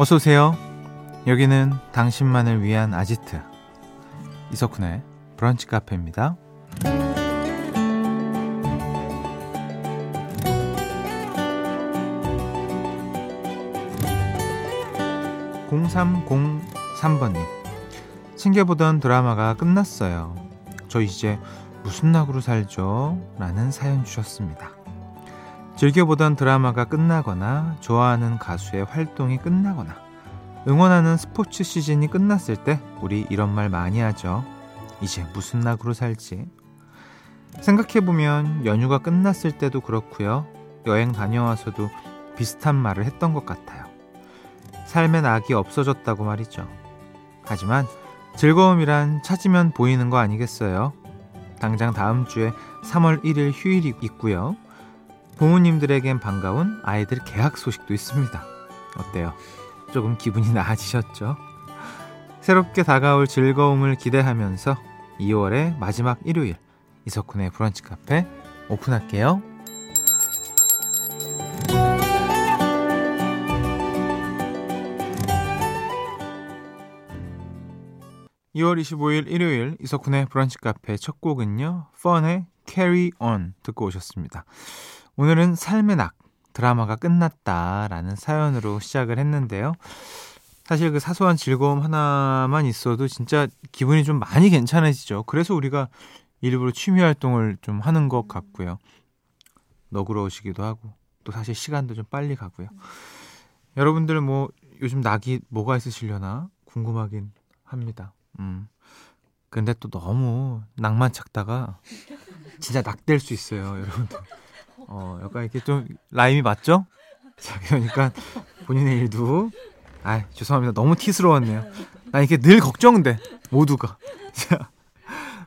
어서 오세요. 여기는 당신만을 위한 아지트 이석훈의 브런치 카페입니다. 0303번님 챙겨보던 드라마가 끝났어요. 저 이제 무슨 낙으로 살죠? 라는 사연 주셨습니다. 즐겨보던 드라마가 끝나거나 좋아하는 가수의 활동이 끝나거나 응원하는 스포츠 시즌이 끝났을 때 우리 이런 말 많이 하죠. 이제 무슨 낙으로 살지? 생각해보면 연휴가 끝났을 때도 그렇고요. 여행 다녀와서도 비슷한 말을 했던 것 같아요. 삶의 낙이 없어졌다고 말이죠. 하지만 즐거움이란 찾으면 보이는 거 아니겠어요? 당장 다음 주에 3월 1일 휴일이 있고요. 부모님들에겐 반가운 아이들 개학 소식도 있습니다. 어때요? 조금 기분이 나아지셨죠? 새롭게 다가올 즐거움을 기대하면서 2월의 마지막 일요일 이석훈의 브런치 카페 오픈할게요. 2월 25일 일요일 이석훈의 브런치 카페 첫 곡은요. 펀의 Carry On 듣고 오셨습니다. 오늘은 삶의 낙 드라마가 끝났다라는 사연으로 시작을 했는데요. 사실 그 사소한 즐거움 하나만 있어도 진짜 기분이 좀 많이 괜찮아지죠. 그래서 우리가 일부러 취미 활동을 좀 하는 것 같고요. 너그러우시기도 하고 또 사실 시간도 좀 빨리 가고요. 여러분들 뭐 요즘 낙이 뭐가 있으시려나 궁금하긴 합니다. 음. 근데 또 너무 낭만 찾다가 진짜 낙될 수 있어요, 여러분들. 어, 약간 이렇게 좀 라임이 맞죠? 자, 그러니까 본인의 일도 아, 죄송합니다. 너무 T스러웠네요. 나 이게 늘 걱정돼. 모두가. 자,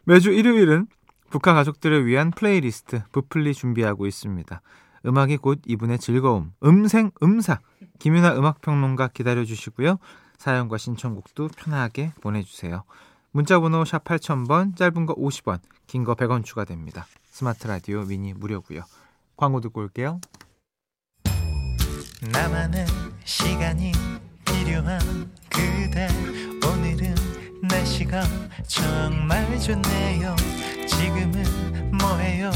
매주 일요일은 북카 가족들을 위한 플레이리스트 브플리 준비하고 있습니다. 음악이 곧 이분의 즐거움, 음생 음사. 김윤아 음악 평론가 기다려 주시고요. 사연과 신청곡도 편하게 보내 주세요. 문자 번호 샵 8000번, 짧은 거 50원, 긴 거 100원 추가됩니다. 스마트 라디오 미니 무료고요. 광고 듣고 올게요. 나만의 시간이 필요한 그대 오늘은 날씨가 정말 좋네요. 지금은 뭐해요?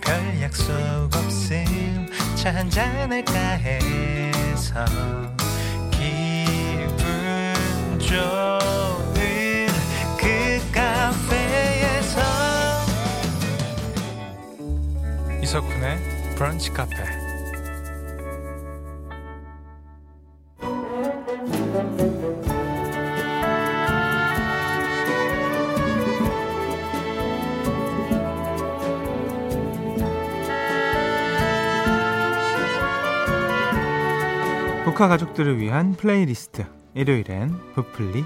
별 약속 없음 차 한잔 할까 해서 기분 좋은 그 카페에서 이석훈의 브런치 카페. 북카 가족들을 위한 플레이리스트. 일요일엔 브플리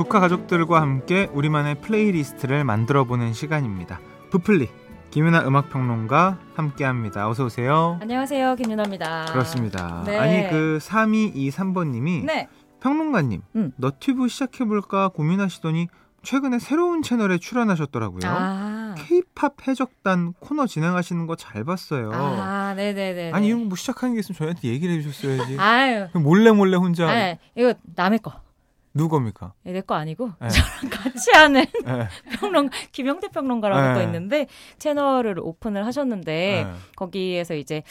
북카 가족들과 함께 우리만의 플레이리스트를 만들어보는 시간입니다. 브플리 김윤하 음악평론가 함께합니다. 어서 오세요. 안녕하세요, 김윤하입니다. 그렇습니다. 네. 아니 그 3223번님이 네. 평론가님 음. 너튜브 시작해볼까 고민하시더니 최근에 새로운 채널에 출연하셨더라고요. 아. K-팝 해적단 코너 진행하시는 거 잘 봤어요. 아, 네네네. 아니 이거 뭐 시작하는 게 있으면 저희한테 얘기를 해주셨어야지. 아유. 몰래 몰래 혼자. 아 이거 남의 거. 누구 겁니까? 네, 내거 아니고 네. 저랑 같이 하는 네. 평론 김영태 평론가라고 또 네. 있는데 채널을 오픈을 하셨는데 네. 거기에서 이제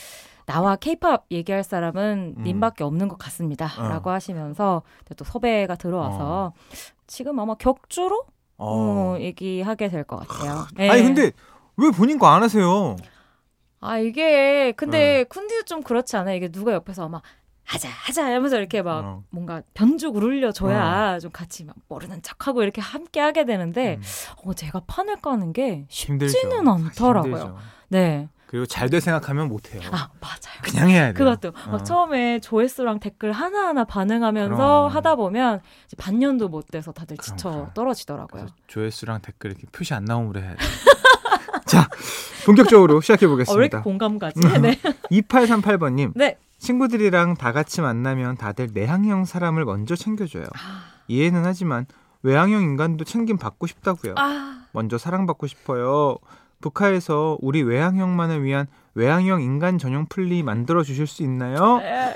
나와 케이팝 얘기할 사람은 음. 님밖에 없는 것 같습니다라고 어. 하시면서 또 섭외가 들어와서 어. 지금 아마 격주로 어. 어 얘기하게 될 것 같아요. 네. 아니 근데 왜 본인 거 안 하세요? 아 이게 근데 쿤디도 좀 그렇지 않아요? 이게 누가 옆에서 아마 하자 하자 하면서 이렇게 막 어. 뭔가 변죽을 울려줘야 어. 좀 같이 막 모르는 척하고 이렇게 함께 하게 되는데 음. 어 제가 판을 까는 게 쉽지는 힘들죠. 않더라고요. 힘들죠. 네. 그리고 잘 될 생각하면 못해요. 아 맞아요. 그냥 해야 돼요. 그것도 어. 막 처음에 조회수랑 댓글 하나 하나 반응하면서 그럼. 하다 보면 반년도 못 돼서 다들 지쳐 그럼. 떨어지더라고요. 조회수랑 댓글 이렇게 표시 안 나오면 그래. 자 본격적으로 시작해 보겠습니다. 어, 왜 이렇게 공감 가지? 네. 2838번님. 네. 친구들이랑 다 같이 만나면 다들 내향형 사람을 먼저 챙겨줘요. 아. 이해는 하지만 외향형 인간도 챙김 받고 싶다고요. 아. 먼저 사랑받고 싶어요. 북한에서 우리 외향형만을 위한 외향형 인간 전용 플리 만들어 주실 수 있나요? 네.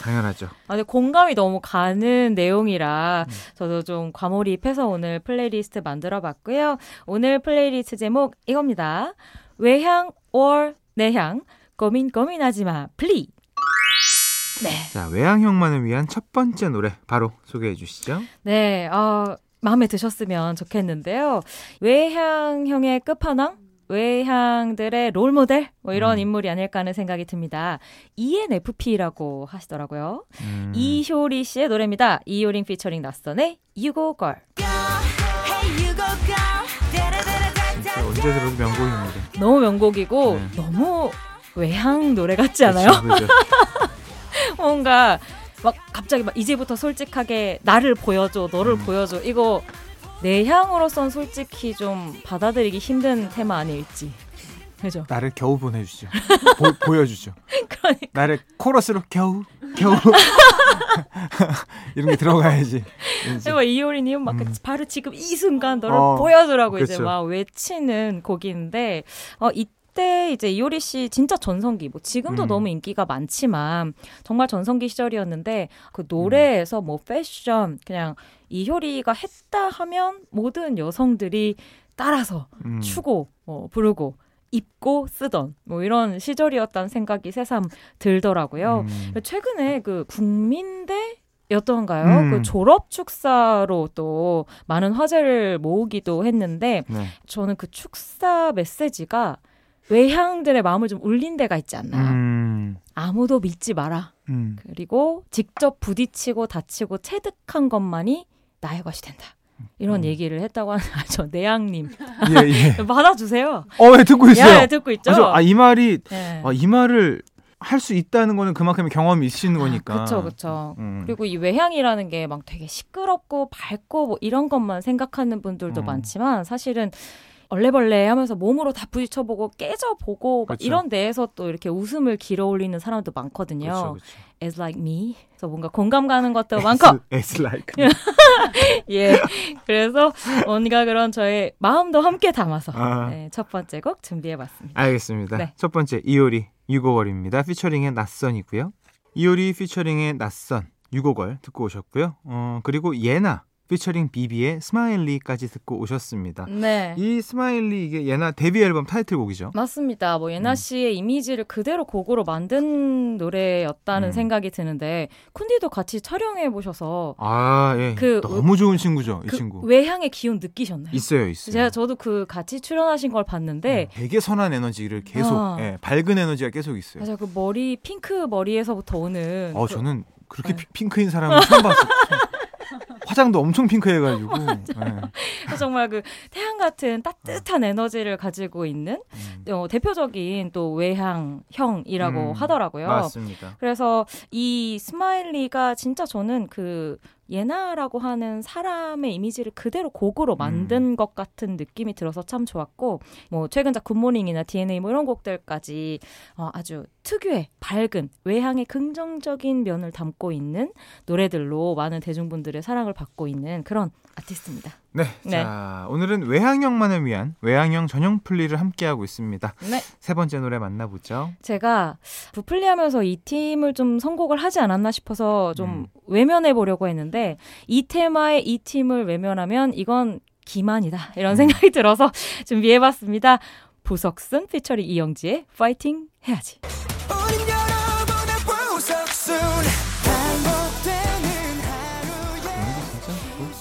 당연하죠. 아, 근데 공감이 너무 가는 내용이라 음. 저도 좀 과몰입해서 오늘 플레이리스트 만들어 봤고요. 오늘 플레이리스트 제목 이겁니다. 외향 or 내향 고민 고민하지 마. 플리. 네. 자, 외향형만을 위한 첫 번째 노래 바로 소개해 주시죠. 네. 어, 마음에 드셨으면 좋겠는데요. 외향형의 끝판왕 외향들의 롤모델 뭐 이런 음. 인물이 아닐까 하는 생각이 듭니다. ENFP라고 하시더라고요. 음. 이효리 씨의 노래입니다. 이효린 피처링 낯선의 You Go Girl. 진짜 언제 들어도 명곡입니다. 너무 명곡이고 네. 너무 외향 노래 같지 않아요? 그렇죠, 그렇죠. 뭔가 막 갑자기 막 이제부터 솔직하게 나를 보여줘, 너를 음. 보여줘. 이거 내향으로선 솔직히 좀 받아들이기 힘든 테마 아닐지. 그죠? 나를 겨우 보내주죠. 보, 보여주죠. 그러니까 나를 코러스로 겨우 겨우 이런 게 들어가야지. 그리고 이효리님 막 음. 바로 지금 이 순간 너를 어, 보여주라고 이제 그쵸. 막 외치는 곡인데 어 이 때 이제 이효리 씨 진짜 전성기 뭐 지금도 음. 너무 인기가 많지만 정말 전성기 시절이었는데 그 노래에서 뭐 패션 그냥 이효리가 했다 하면 모든 여성들이 따라서 음. 추고 어, 부르고 입고 쓰던 뭐 이런 시절이었다는 생각이 새삼 들더라고요. 음. 최근에 그 국민대 였던가요? 음. 그 졸업 축사로 또 많은 화제를 모으기도 했는데 네. 저는 그 축사 메시지가 외향들의 마음을 좀 울린 데가 있지 않나. 음. 아무도 믿지 마라. 음. 그리고 직접 부딪히고 다치고 체득한 것만이 나의 것이 된다. 이런 음. 얘기를 했다고 하는 아, 저 내향님 예, 예. 받아주세요. 어, 왜 듣고 있어요? 야, 듣고 있죠. 아, 저, 아, 이 말이 네. 아, 이 말을 할 수 있다는 거는 그만큼의 경험이 있으신 거니까. 그쵸, 그쵸. 음. 그리고 이 외향이라는 게 막 되게 시끄럽고 밝고 뭐 이런 것만 생각하는 분들도 음. 많지만 사실은 얼레벌레 하면서 몸으로 다 부딪혀보고 깨져보고 막 그쵸. 이런 데에서 또 이렇게 웃음을 길어 올리는 사람도 많거든요. 그렇죠, 그렇죠. As like me. 그래서 뭔가 공감 가는 것도 많고. It's like. 예. 그래서 뭔가 그런 저의 마음도 함께 담아서 아. 네, 첫 번째 곡 준비해봤습니다. 알겠습니다. 네. 첫 번째 이효리 U-Go-Girl입니다. 피처링에 낯선이고요. 이효리 피처링에 낯선 U-Go-Girl 듣고 오셨고요. 어 그리고 예나 피처링 비비의 SMILEY까지 듣고 오셨습니다. 네. 이 SMILEY 이게 예나 데뷔 앨범 타이틀곡이죠. 맞습니다. 뭐 예나 음. 씨의 이미지를 그대로 곡으로 만든 노래였다는 음. 생각이 드는데 쿤디도 같이 촬영해 보셔서 아 예. 그 너무 좋은 친구죠 이 그 친구. 외향의 기운 느끼셨나요? 있어요 있어요. 제가 저도 그 같이 출연하신 걸 봤는데 음, 되게 선한 에너지를 계속 아. 예, 밝은 에너지가 계속 있어요. 맞아 그 머리 핑크 머리에서부터 오는 어 그- 저는 그렇게 네. 피- 핑크인 사람을 처음 봤어요. 화장도 엄청 핑크해가지고. 예. 정말 그 태양 같은 따뜻한 에너지를 가지고 있는 음. 어, 대표적인 또 외향형이라고 음, 하더라고요. 맞습니다. 그래서 이 SMILEY가 진짜 저는 그 예나라고 하는 사람의 이미지를 그대로 곡으로 만든 음. 것 같은 느낌이 들어서 참 좋았고 뭐 최근 작 Good Morning이나 DNA 뭐 이런 곡들까지 어, 아주 특유의 밝은 외향의 긍정적인 면을 담고 있는 노래들로 많은 대중분들의 사랑을 받고 있는 그런 아티스트입니다. 네, 네. 자 오늘은 외향형만을 위한 외향형 전용 플리를 함께하고 있습니다. 네. 세 번째 노래 만나보죠. 제가 부플리 하면서 이 팀을 좀 선곡을 하지 않았나 싶어서 좀 음. 외면해 보려고 했는데 이 테마에 이 팀을 외면하면 이건 기만이다 이런 음. 생각이 들어서 준비해 봤습니다. 부석순 피처링 이영지의 파이팅 해야지.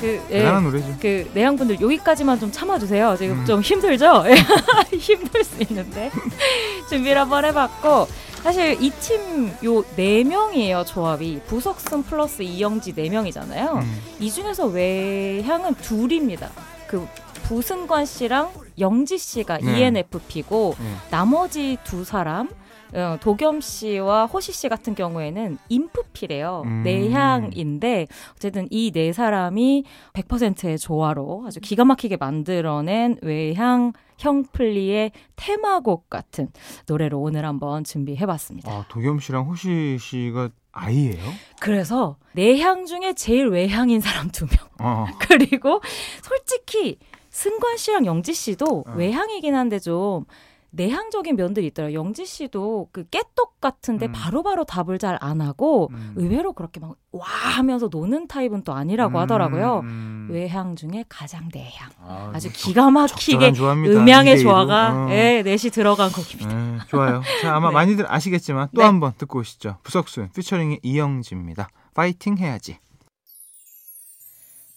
그, 예, 대단한 노래죠. 그 내향분들 여기까지만 좀 참아주세요. 지금 음. 좀 힘들죠? 힘들 수 있는데 준비를 한번 해봤고 사실 이 팀 요 네 명이에요 조합이 부석순 플러스 이영지 네 명이잖아요. 음. 이 중에서 외향은 둘입니다. 그 부승관 씨랑 영지 씨가 네. ENFP고 네. 나머지 두 사람 어, 도겸 씨와 호시 씨 같은 경우에는 인프피래요. 음. 내향인데 어쨌든 이 네 사람이 100%의 조화로 아주 기가 막히게 만들어낸 외향 형플리의 테마곡 같은 노래로 오늘 한번 준비해봤습니다. 아, 도겸 씨랑 호시 씨가 아이예요? 그래서 내향 중에 제일 외향인 사람 두 명. 어. 그리고 솔직히 승관 씨랑 영지 씨도 어. 외향이긴 한데 좀 내향적인 면들이 있더라고요. 영지 씨도 그 깨똑 같은데 음. 바로바로 답을 잘 안 하고 음. 의외로 그렇게 막 와 하면서 노는 타입은 또 아니라고 음, 하더라고요. 음. 외향 중에 가장 내향. 아, 아주 적- 기가 막히게. 음향의 2대2로. 조화가 어. 예, 넷이 들어간 곡입니다. 네, 좋아요. 자, 아마 네. 많이들 아시겠지만 또 네. 한번 듣고 오시죠. 부석순 피처링의 이영지입니다. 파이팅 해야지.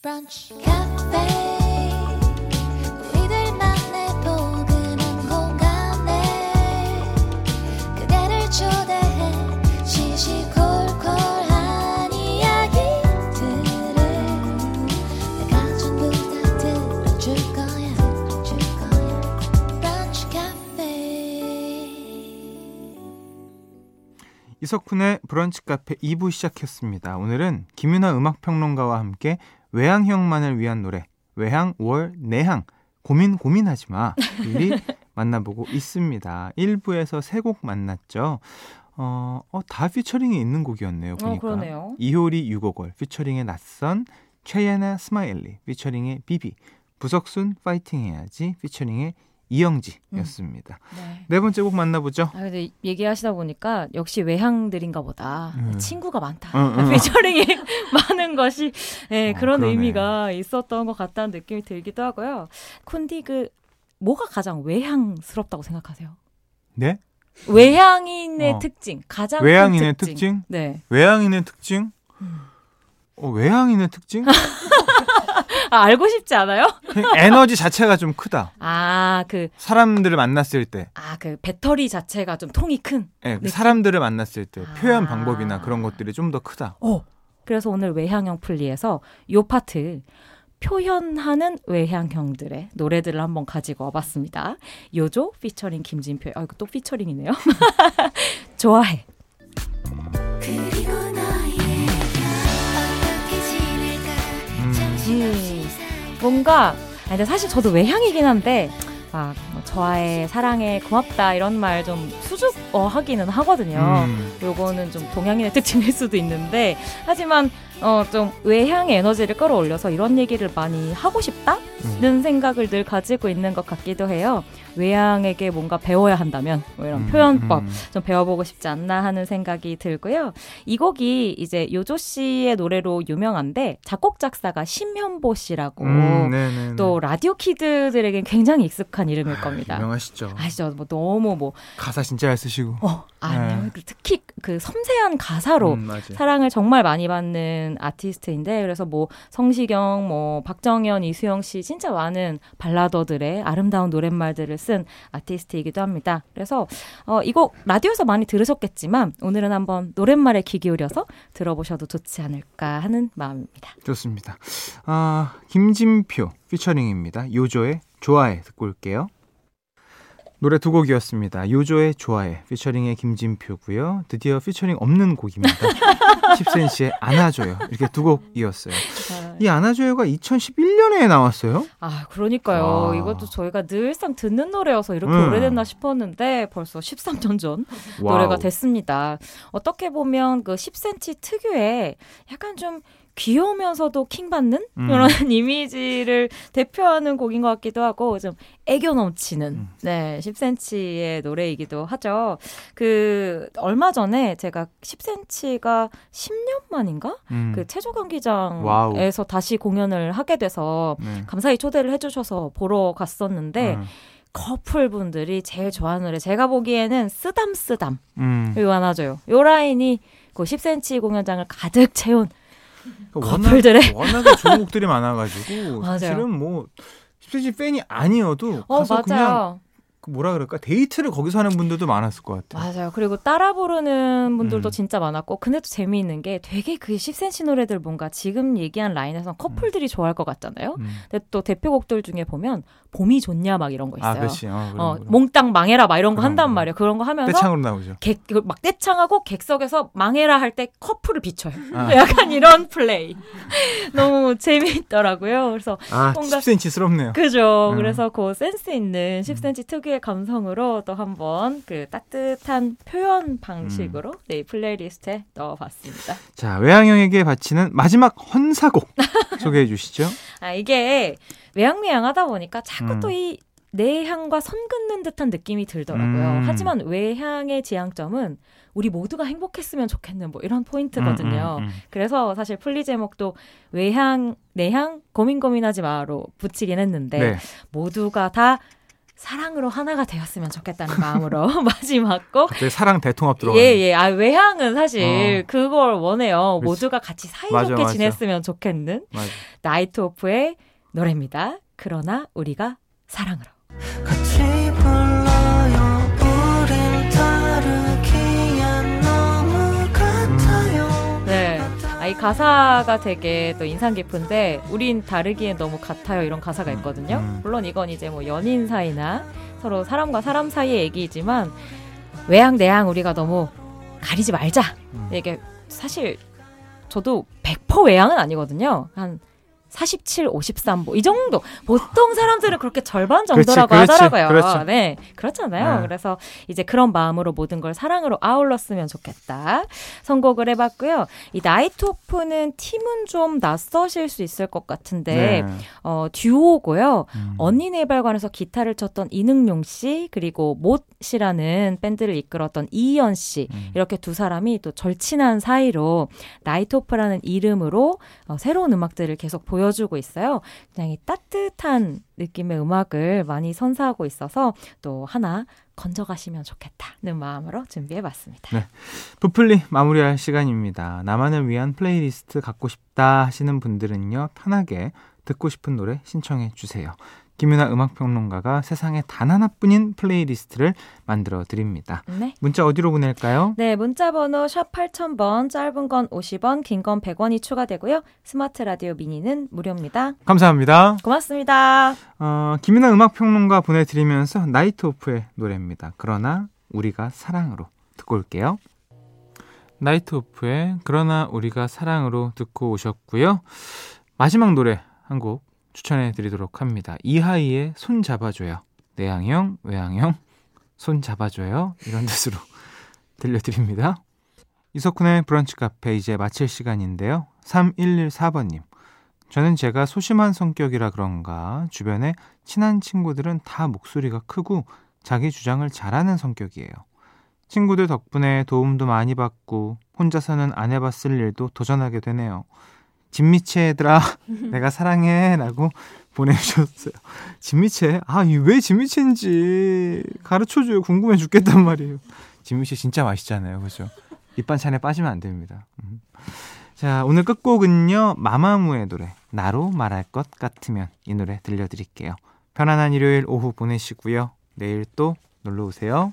브런치 이석훈의 브런치 카페 2부 시작했습니다. 오늘은 김윤하 음악평론가와 함께 외향형만을 위한 노래 외향 or 내향 고민 고민하지 마 미리 만나보고 있습니다. 1부에서 세 곡 만났죠. 어, 어, 다 피처링이 있는 곡이었네요. 보니까. 어. 이효리 U-Go-Girl 피처링에 낯선 최예나 SMILEY 피처링에 비비 부석순 파이팅 해야지 피처링에 이영지였습니다. 네. 네 번째 곡 만나보죠. 아, 근데 얘기하시다 보니까 역시 외향들인가 보다. 음. 친구가 많다. 응, 응. 피처링이 많은 것이 예, 어, 그런 그러네. 의미가 있었던 것 같다는 느낌이 들기도 하고요. 콘디 그 뭐가 가장 외향스럽다고 생각하세요? 네? 외향인의 어. 특징, 가장 큰 외향인의 특징. 특징? 네. 외향인의 특징? 음. 어, 외향인의 특징? 아, 알고 싶지 않아요? 그냥 에너지 자체가 좀 크다. 아, 그, 사람들을 만났을 때, 아, 그 배터리 자체가 좀 통이 큰. 예, 그 느낌? 사람들을 만났을 때 아. 표현 방법이나 그런 것들이 좀 더 크다. 어. 그래서 오늘 외향형 플리에서 요 파트 표현하는 외향형들의 노래들을 한번 가지고 와봤습니다. 요조 피처링 김진표. 아, 이거 또 피처링이네요. 좋아해. 음, 뭔가 아니, 근데 사실 저도 외향이긴 한데 막 뭐, 좋아해, 사랑해, 고맙다 이런 말 좀 수줍어 하기는 하거든요. 음, 요거는 좀 동양인의 특징일 수도 있는데 하지만 어 좀 외향의 에너지를 끌어올려서 이런 얘기를 많이 하고 싶다는 음. 생각을 늘 가지고 있는 것 같기도 해요. 외향에게 뭔가 배워야 한다면 뭐 이런 음, 표현법 음. 좀 배워보고 싶지 않나 하는 생각이 들고요. 이 곡이 이제 요조 씨의 노래로 유명한데 작곡 작사가 심현보 씨라고 음. 또 라디오 키드들에겐 굉장히 익숙한 이름일 아, 겁니다. 유명하시죠. 아시죠? 뭐 너무 뭐 가사 진짜 잘 쓰시고. 어, 아니요. 네. 그 특히 그 섬세한 가사로 음. 사랑을 정말 많이 받는 아티스트인데 그래서 뭐 성시경, 뭐 박정현, 이수영 씨 진짜 많은 발라더들의 아름다운 노랫말들을 쓴 아티스트이기도 합니다. 그래서 어, 이 곡 라디오에서 많이 들으셨겠지만 오늘은 한번 노랫말에 귀 기울여서 들어보셔도 좋지 않을까 하는 마음입니다. 좋습니다. 아, 김진표 피처링입니다. 요조의 좋아해 듣고 올게요. 노래 두 곡이었습니다. 요조의 좋아해 피처링의 김진표고요. 드디어 피처링 없는 곡입니다. 10cm의 안아줘요. 이렇게 두 곡이었어요. 이 안아줘요가 2011년에 나왔어요. 아, 그러니까요. 와. 이것도 저희가 늘상 듣는 노래여서 이렇게 음. 오래됐나 싶었는데 벌써 13년 전 와우. 노래가 됐습니다. 어떻게 보면 그 10cm 특유의 약간 좀 귀여우면서도 킹받는 음. 그런 이미지를 대표하는 곡인 것 같기도 하고 좀 애교 넘치는 음. 네 10cm의 노래이기도 하죠. 그 얼마 전에 제가 10cm가 10년 만인가 음. 그 체조. 경기장에서 다시 공연을 하게 돼서 네. 감사히 초대를 해주셔서 보러 갔었는데 음. 커플분들이 제일 좋아하는 노래 제가 보기에는 쓰담쓰담 음. 이거 안아줘요. 요 라인이 그 10cm 공연장을 가득 채운 커플들의 워낙, 워낙에 좋은 곡들이 많아가지고 맞아요. 사실은 뭐 10cm 팬이 아니어도 어 가서 그냥 맞아요. 그 뭐라 그럴까 데이트를 거기서 하는 분들도 많았을 것 같아요. 맞아요. 그리고 따라 부르는 분들도 음. 진짜 많았고, 근데 또 재미있는 게 되게 그 10cm 노래들 뭔가 지금 얘기한 라인에서 커플들이 좋아할 것 같잖아요. 음. 근데 또 대표곡들 중에 보면 봄이 좋냐 막 이런 거 있어요. 아, 그렇지. 어, 그럼, 어, 그럼. 몽땅 망해라 막 이런 거 한단 그럼. 말이에요. 그런 거 하면서 떼창으로 나오죠. 객, 그 막 떼창하고 객석에서 망해라 할 때 커플을 비춰요. 아. 약간 이런 플레이. 너무 재미있더라고요. 그래서 아, 뭔가- 10cm스럽네요. 그죠. 음. 그래서 그 센스 있는 10cm 특유의 감성으로 또 한번 그 따뜻한 표현 방식으로 음. 네, 플레이리스트에 넣어봤습니다. 자, 외향형에게 바치는 마지막 헌사곡 소개해 주시죠. 아, 이게 외향외향하다 보니까 자꾸 음. 또이 내 향과 선 긋는 듯한 느낌이 들더라고요. 음. 하지만 외향의 지향점은 우리 모두가 행복했으면 좋겠는 뭐 이런 포인트거든요. 음, 음, 음. 그래서 사실 플리 제목도 외향, 내향, 고민 고민하지 마로 붙이긴 했는데 네. 모두가 다 사랑으로 하나가 되었으면 좋겠다는 마음으로 마지막 곡. 갑자기 사랑 대통합 들어가. 예, 예. 아, 외향은 사실 어. 그걸 원해요. 그렇지. 모두가 같이 사이좋게 맞아, 맞아. 지냈으면 좋겠는 맞아. 나이트 오프의 노래입니다. 그러나 우리가 사랑으로. 같이 이 가사가 되게 또 인상 깊은데, 우린 다르기엔 너무 같아요. 이런 가사가 있거든요. 음. 물론 이건 이제 뭐 연인 사이나 서로 사람과 사람 사이의 얘기이지만, 외향, 내향 우리가 너무 가리지 말자. 음. 이게 사실 저도 100% 외향은 아니거든요. 한 47, 53, 뭐, 이 정도. 보통 사람들은 그렇게 절반 정도라고 그렇지, 그렇지, 하더라고요. 그렇죠. 네. 그렇잖아요. 네. 그래서 이제 그런 마음으로 모든 걸 사랑으로 아울렀으면 좋겠다. 선곡을 해봤고요. 이 나이트 오프는 팀은 좀 낯서실 수 있을 것 같은데, 네. 어, 듀오고요. 음. 언니 네발관에서 기타를 쳤던 이능용 씨, 그리고 못이라는 밴드를 이끌었던 이희연 씨, 음. 이렇게 두 사람이 또 절친한 사이로 Night Off라는 이름으로 어, 새로운 음악들을 계속 보여 주고 있어요. 이 따뜻한 느낌의 음악을 많이 선사하고 있어서 또 하나 건져가시면 좋겠다는 마음으로 준비해봤습니다. 네. 브플리 마무리할 시간입니다. 나만을 위한 플레이리스트 갖고 싶다 하시는 분들은요, 편하게 듣고 싶은 노래 신청해 주세요. 김윤하 음악평론가가 세상에 단 하나뿐인 플레이리스트를 만들어 드립니다. 네. 문자 어디로 보낼까요? 네, 문자 번호 샵 8000번, 짧은 건 50원, 긴 건 100원이 추가되고요. 스마트 라디오 미니는 무료입니다. 감사합니다. 고맙습니다. 어, 김윤하 음악평론가 보내드리면서 Night Off의 노래입니다. 그러나 우리가 사랑으로 듣고 올게요. Night Off의 그러나 우리가 사랑으로 듣고 오셨고요. 마지막 노래 한곡 추천해 드리도록 합니다. 이하이의 손 잡아줘요. 내향형, 외향형, 손 잡아줘요. 이런 뜻으로 들려드립니다. 이석훈의 브런치 카페 이제 마칠 시간인데요. 3114번님. 저는 제가 소심한 성격이라 그런가 주변에 친한 친구들은 다 목소리가 크고 자기 주장을 잘하는 성격이에요. 친구들 덕분에 도움도 많이 받고 혼자서는 안 해봤을 일도 도전하게 되네요. 진미채 얘들아 내가 사랑해 라고 보내주셨어요. 진미채? 아, 이왜 진미채인지 가르쳐줘요. 궁금해 죽겠단 말이에요. 진미채 진짜 맛있잖아요. 그죠? 밑반찬에 빠지면 안 됩니다. 음. 자, 오늘 끝곡은요. 마마무의 노래 나로 말할 것 같으면 이 노래 들려드릴게요. 편안한 일요일 오후 보내시고요. 내일 또 놀러 오세요.